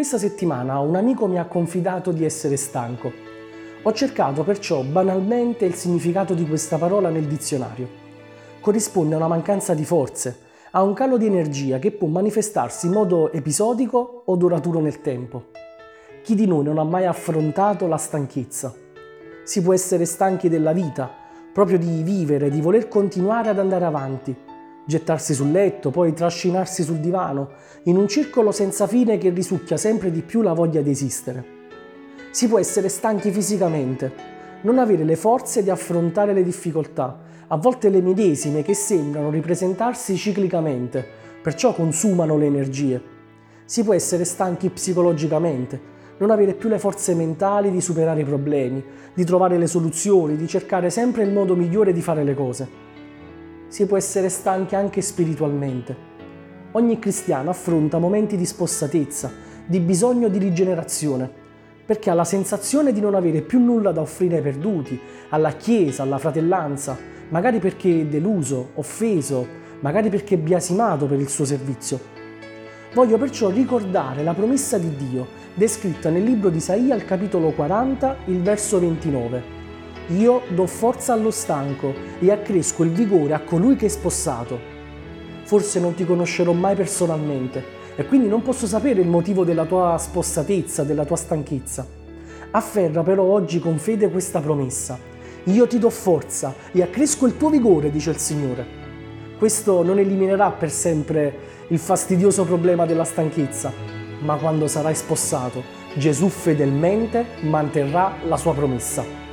scorsa settimana un amico mi ha confidato di essere stanco. Ho cercato perciò banalmente il significato di questa parola nel dizionario. Corrisponde a una mancanza di forze, a un calo di energia che può manifestarsi in modo episodico o duraturo nel tempo. Chi di noi non ha mai affrontato la stanchezza? Si può essere stanchi della vita, proprio di vivere, di voler continuare ad andare avanti, gettarsi sul letto, poi trascinarsi sul divano, in un circolo senza fine che risucchia sempre di più la voglia di esistere. Si può essere stanchi fisicamente, non avere le forze di affrontare le difficoltà, a volte le medesime che sembrano ripresentarsi ciclicamente, perciò consumano le energie. Si può essere stanchi psicologicamente, non avere più le forze mentali di superare i problemi, di trovare le soluzioni, di cercare sempre il modo migliore di fare le cose si può essere stanchi anche spiritualmente. Ogni cristiano affronta momenti di spossatezza, di bisogno di rigenerazione, perché ha la sensazione di non avere più nulla da offrire ai perduti, alla Chiesa, alla fratellanza, magari perché deluso, offeso, magari perché biasimato per il suo servizio. Voglio perciò ricordare la promessa di Dio, descritta nel libro di Isaia al capitolo 40, il verso 29 io do forza allo stanco e accresco il vigore a colui che è spossato. Forse non ti conoscerò mai personalmente e quindi non posso sapere il motivo della tua spossatezza, della tua stanchezza. Afferra però oggi con fede questa promessa. Io ti do forza e accresco il tuo vigore, dice il Signore. Questo non eliminerà per sempre il fastidioso problema della stanchezza, ma quando sarai spossato, Gesù fedelmente manterrà la sua promessa.